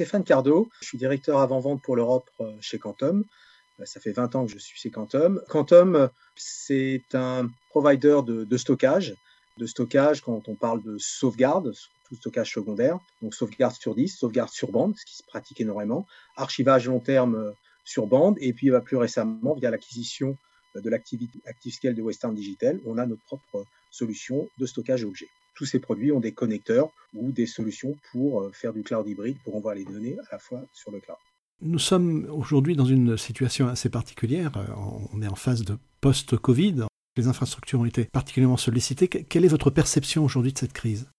Stéphane Cardo, je suis directeur avant-vente pour l'Europe chez Quantum. Ça fait 20 ans que je suis chez Quantum. Quantum, c'est un provider de, stockage. De stockage, quand on parle de sauvegarde, tout stockage secondaire, donc sauvegarde sur 10, sauvegarde sur bande, ce qui se pratique énormément, archivage long terme sur bande, et puis plus récemment, via l'acquisition de l'activité ActiveScale de Western Digital, on a notre propre solution de stockage objet. Tous ces produits ont des connecteurs ou des solutions pour euh, faire du cloud hybride, pour envoyer les données à la fois sur le cloud. Nous sommes aujourd'hui dans une situation assez particulière. On est en phase de post-Covid. Les infrastructures ont été particulièrement sollicitées. Quelle est votre perception aujourd'hui de cette crise?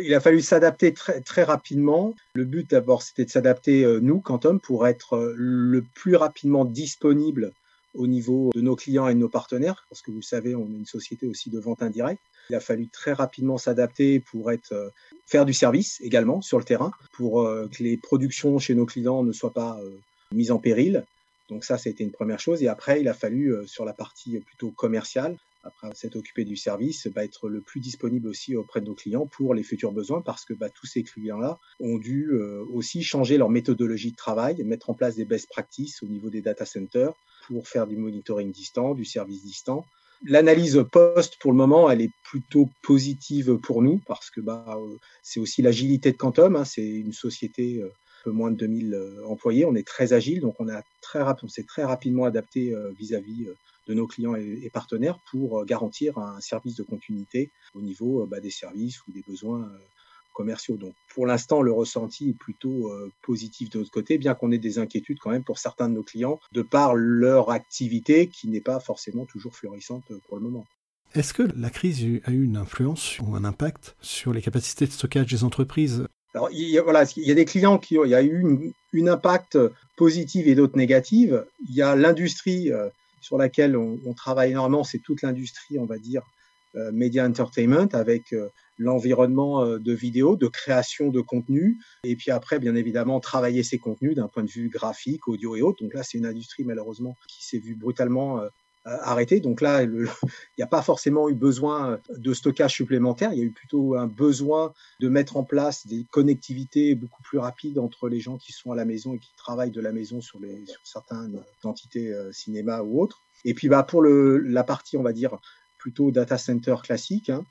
Il a fallu s'adapter très, très rapidement. Le but d'abord, c'était de s'adapter, euh, nous, Quantum, pour être euh, le plus rapidement disponible au niveau de nos clients et de nos partenaires, parce que vous savez, on est une société aussi de vente indirecte. Il a fallu très rapidement s'adapter pour être, euh, faire du service également sur le terrain, pour que les productions chez nos clients ne soient pas mises en péril. Donc ça, c'était une première chose. Et après, il a fallu, sur la partie plutôt commerciale, après s'être occupé du service, bah, être le plus disponible aussi auprès de nos clients pour les futurs besoins parce que bah, tous ces clients-là ont dû euh, aussi changer leur méthodologie de travail, mettre en place des best practices au niveau des data centers pour faire du monitoring distant, du service distant. L'analyse post, pour le moment, elle est plutôt positive pour nous parce que bah, euh, c'est aussi l'agilité de Quantum. Hein, c'est une société euh, peu moins de 2000 employés. On est très agile, donc on, a très on s'est très rapidement adapté vis-à-vis de nos clients et, partenaires pour euh, garantir un service de continuité au niveau euh, bah, des services ou des besoins euh, commerciaux. Donc pour l'instant, le ressenti est plutôt positif de notre côté, bien qu'on ait des inquiétudes quand même pour certains de nos clients, de par leur activité qui n'est pas forcément toujours florissante pour le moment. Est-ce que la crise a eu une influence ou un impact sur les capacités de stockage des entreprises? Alors, il y, a, voilà, il y a des clients qui ont, il y a eu une, impact positif et d'autres négatives. Il y a l'industrie sur laquelle on, travaille énormément, c'est toute l'industrie, on va dire, euh, media entertainment, avec euh, l'environnement euh, de vidéo, de création de contenu, et puis après, bien évidemment, travailler ces contenus d'un point de vue graphique, audio et autres. Donc là, c'est une industrie malheureusement qui s'est vue brutalement euh, arrêté. Donc là, il n'y a pas forcément eu besoin de stockage supplémentaire. Il y a eu plutôt un besoin de mettre en place des connectivités beaucoup plus rapides entre les gens qui sont à la maison et qui travaillent de la maison sur, les, sur certaines entités euh, cinéma ou autres. Et puis bah, pour le, la partie, on va dire, plutôt data center classique, hein,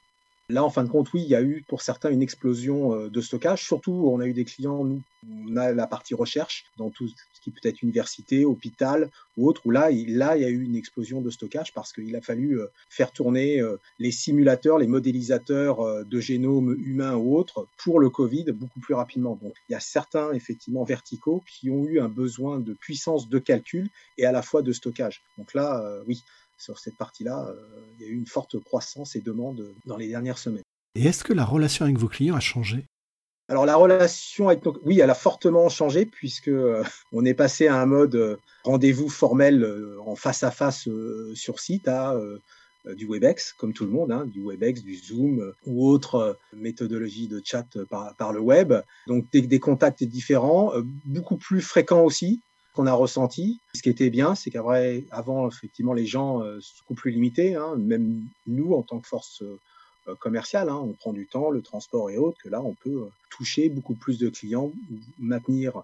Là, en fin de compte, oui, il y a eu pour certains une explosion euh, de stockage. Surtout, on a eu des clients, nous, on a la partie recherche dans tout ce qui peut être université, hôpital ou autre, où là, il, là, il y a eu une explosion de stockage parce qu'il a fallu euh, faire tourner euh, les simulateurs, les modélisateurs de génome humain ou autres pour le Covid beaucoup plus rapidement. Donc, il y a certains, effectivement, verticaux qui ont eu un besoin de puissance de calcul et à la fois de stockage. Donc là, oui, sur cette partie-là, euh, il y a eu une forte croissance et demande dans les dernières semaines. Et est-ce que la relation avec vos clients a changé? Alors la relation avec oui, elle a fortement changé puisque euh, on est passé à un mode euh, rendez-vous formel en face à face sur site à du WebEx, comme tout le monde, hein, du WebEx, du Zoom ou autre méthodologie de chat par, le web. Donc des, des contacts différents, beaucoup plus fréquents aussi qu'on a ressenti. Ce qui était bien, c'est qu'après, avant, effectivement, les gens euh, sont beaucoup plus limités. Hein. même nous, en tant que force euh, commerciale, hein, on prend du temps, le transport et autres, que là, on peut euh, toucher beaucoup plus de clients, maintenir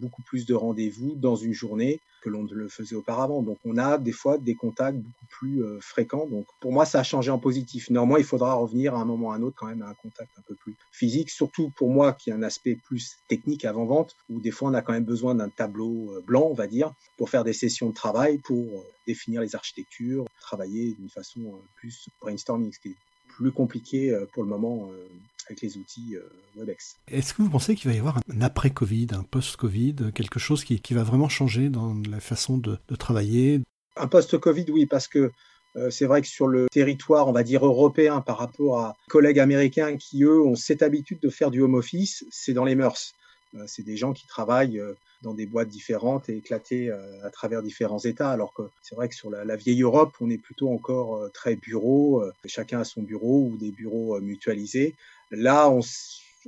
beaucoup plus de rendez-vous dans une journée que l'on ne le faisait auparavant. Donc on a des fois des contacts beaucoup plus euh, fréquents. Donc pour moi, ça a changé en positif. Néanmoins, il faudra revenir à un moment ou à un autre quand même à un contact un peu plus physique, surtout pour moi qui a un aspect plus technique avant-vente, où des fois on a quand même besoin d'un tableau euh, blanc, on va dire, pour faire des sessions de travail, pour euh, définir les architectures, travailler d'une façon plus brainstorming, plus compliqué pour le moment avec les outils euh, WebEx. Est-ce que vous pensez qu'il va y avoir un après-Covid, un post-Covid, quelque chose qui, va vraiment changer dans la façon de, travailler? Un post-Covid, oui, parce que euh, c'est vrai que sur le territoire, on va dire européen, par rapport à collègues américains qui, eux, ont cette habitude de faire du home office, c'est dans les mœurs. Euh, c'est des gens qui travaillent dans des boîtes différentes et éclatées à travers différents États, alors que c'est vrai que sur la, vieille Europe, on est plutôt encore très bureau, chacun a son bureau ou des bureaux mutualisés. Là, on,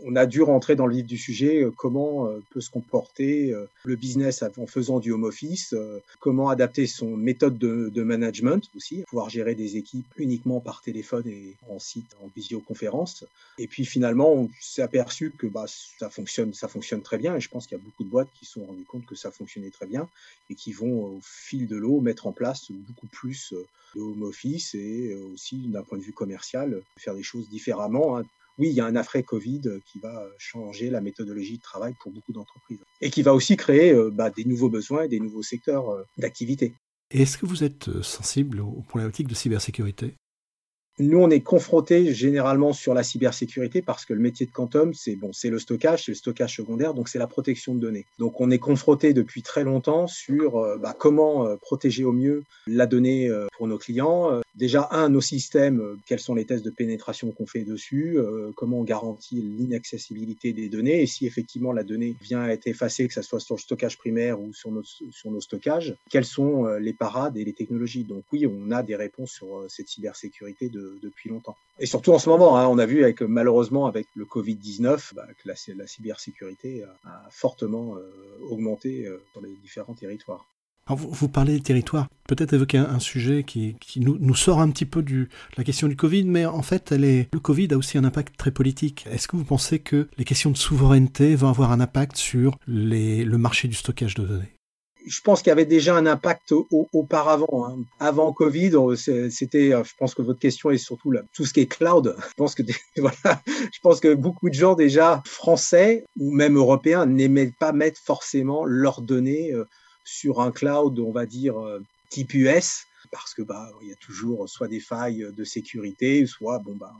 on a dû rentrer dans le vif du sujet, euh, comment euh, peut se comporter euh, le business en faisant du home office, comment adapter son méthode de, management aussi, pouvoir gérer des équipes uniquement par téléphone et en site, en visioconférence. Et puis finalement, on s'est aperçu que bah, ça fonctionne, ça fonctionne très bien. Et je pense qu'il y a beaucoup de boîtes qui se sont rendues compte que ça fonctionnait très bien et qui vont au fil de l'eau mettre en place beaucoup plus de home office et aussi d'un point de vue commercial faire des choses différemment. Hein oui, il y a un après-Covid qui va changer la méthodologie de travail pour beaucoup d'entreprises et qui va aussi créer euh, bah, des nouveaux besoins et des nouveaux secteurs euh, d'activité. est-ce que vous êtes euh, sensible aux problématiques de cybersécurité? Nous, on est confronté généralement sur la cybersécurité parce que le métier de Quantum, c'est bon, c'est le stockage, c'est le stockage secondaire, donc c'est la protection de données. Donc, on est confronté depuis très longtemps sur euh, bah, comment euh, protéger au mieux la donnée euh, pour nos clients. déjà, un, nos systèmes, quels sont les tests de pénétration qu'on fait dessus, comment on garantit l'inaccessibilité des données, et si effectivement la donnée vient à être effacée, que ce soit sur le stockage primaire ou sur nos, sur nos stockages, quelles sont les parades et les technologies. Donc oui, on a des réponses sur cette cybersécurité de depuis longtemps. Et surtout en ce moment, hein, on a vu avec, malheureusement avec le Covid-19 bah, que la, cybersécurité a, fortement euh, augmenté euh, dans les différents territoires. vous, parlez des territoires, peut-être évoquer un, sujet qui, nous, sort un petit peu de la question du Covid, mais en fait, le Covid a aussi un impact très politique. Est-ce que vous pensez que les questions de souveraineté vont avoir un impact sur le marché du stockage de données? Je pense qu'il y avait déjà un impact auparavant. Hein. Avant Covid, c'était, je pense que votre question est surtout là, tout ce qui est cloud. Je pense que voilà, je pense que beaucoup de gens déjà français ou même européens n'aimaient pas mettre forcément leurs données euh, sur un cloud, on va dire euh, type US, parce que bah il y a toujours soit des failles de sécurité, soit bon bah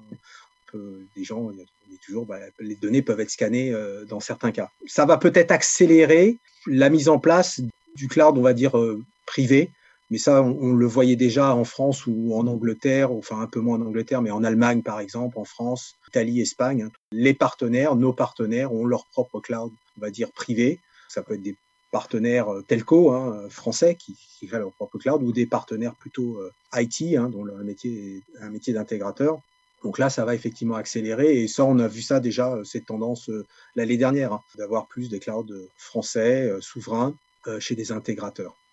des gens, y a toujours, bah, les données peuvent être scannées euh, dans certains cas. Ça va peut-être accélérer la mise en place du cloud, on va dire, euh, privé. Mais ça, on, le voyait déjà en France ou en Angleterre, enfin un peu moins en Angleterre, mais en Allemagne par exemple, en France, Italie, Espagne. Hein. Les partenaires, nos partenaires ont leur propre cloud, on va dire privé. Ça peut être des partenaires euh, telco hein, français qui, qui créent leur propre cloud ou des partenaires plutôt euh, IT, hein, dont le métier est un métier d'intégrateur. Donc là, ça va effectivement accélérer et ça, on a vu ça déjà, cette tendance l'année dernière, d'avoir plus des clouds français, souverains, chez des intégrateurs.